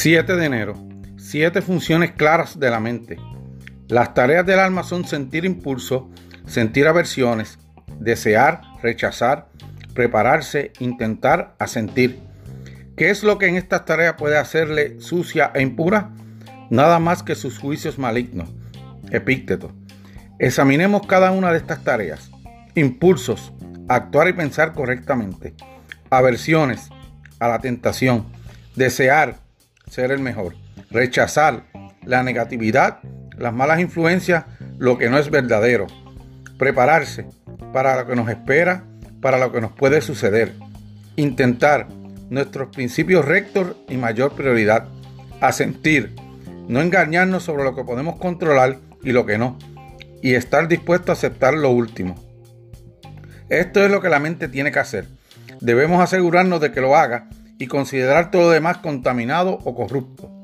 7 de enero. Siete funciones claras de la mente. Las tareas del alma son sentir impulso, sentir aversiones, desear, rechazar, prepararse, intentar, asentir. ¿Qué es lo que en estas tareas puede hacerle sucia e impura? Nada más que sus juicios malignos. Epícteto. Examinemos cada una de estas tareas. Impulsos, actuar y pensar correctamente. Aversiones a la tentación. Desear, ser el mejor. Rechazar la negatividad, las malas influencias, lo que no es verdadero. Prepararse para lo que nos espera, para lo que nos puede suceder. Intentar nuestros principios rectos y mayor prioridad. Asentir, no engañarnos sobre lo que podemos controlar y lo que no. Y estar dispuesto a aceptar lo último. Esto es lo que la mente tiene que hacer. Debemos asegurarnos de que lo haga y considerar todo lo demás contaminado o corrupto.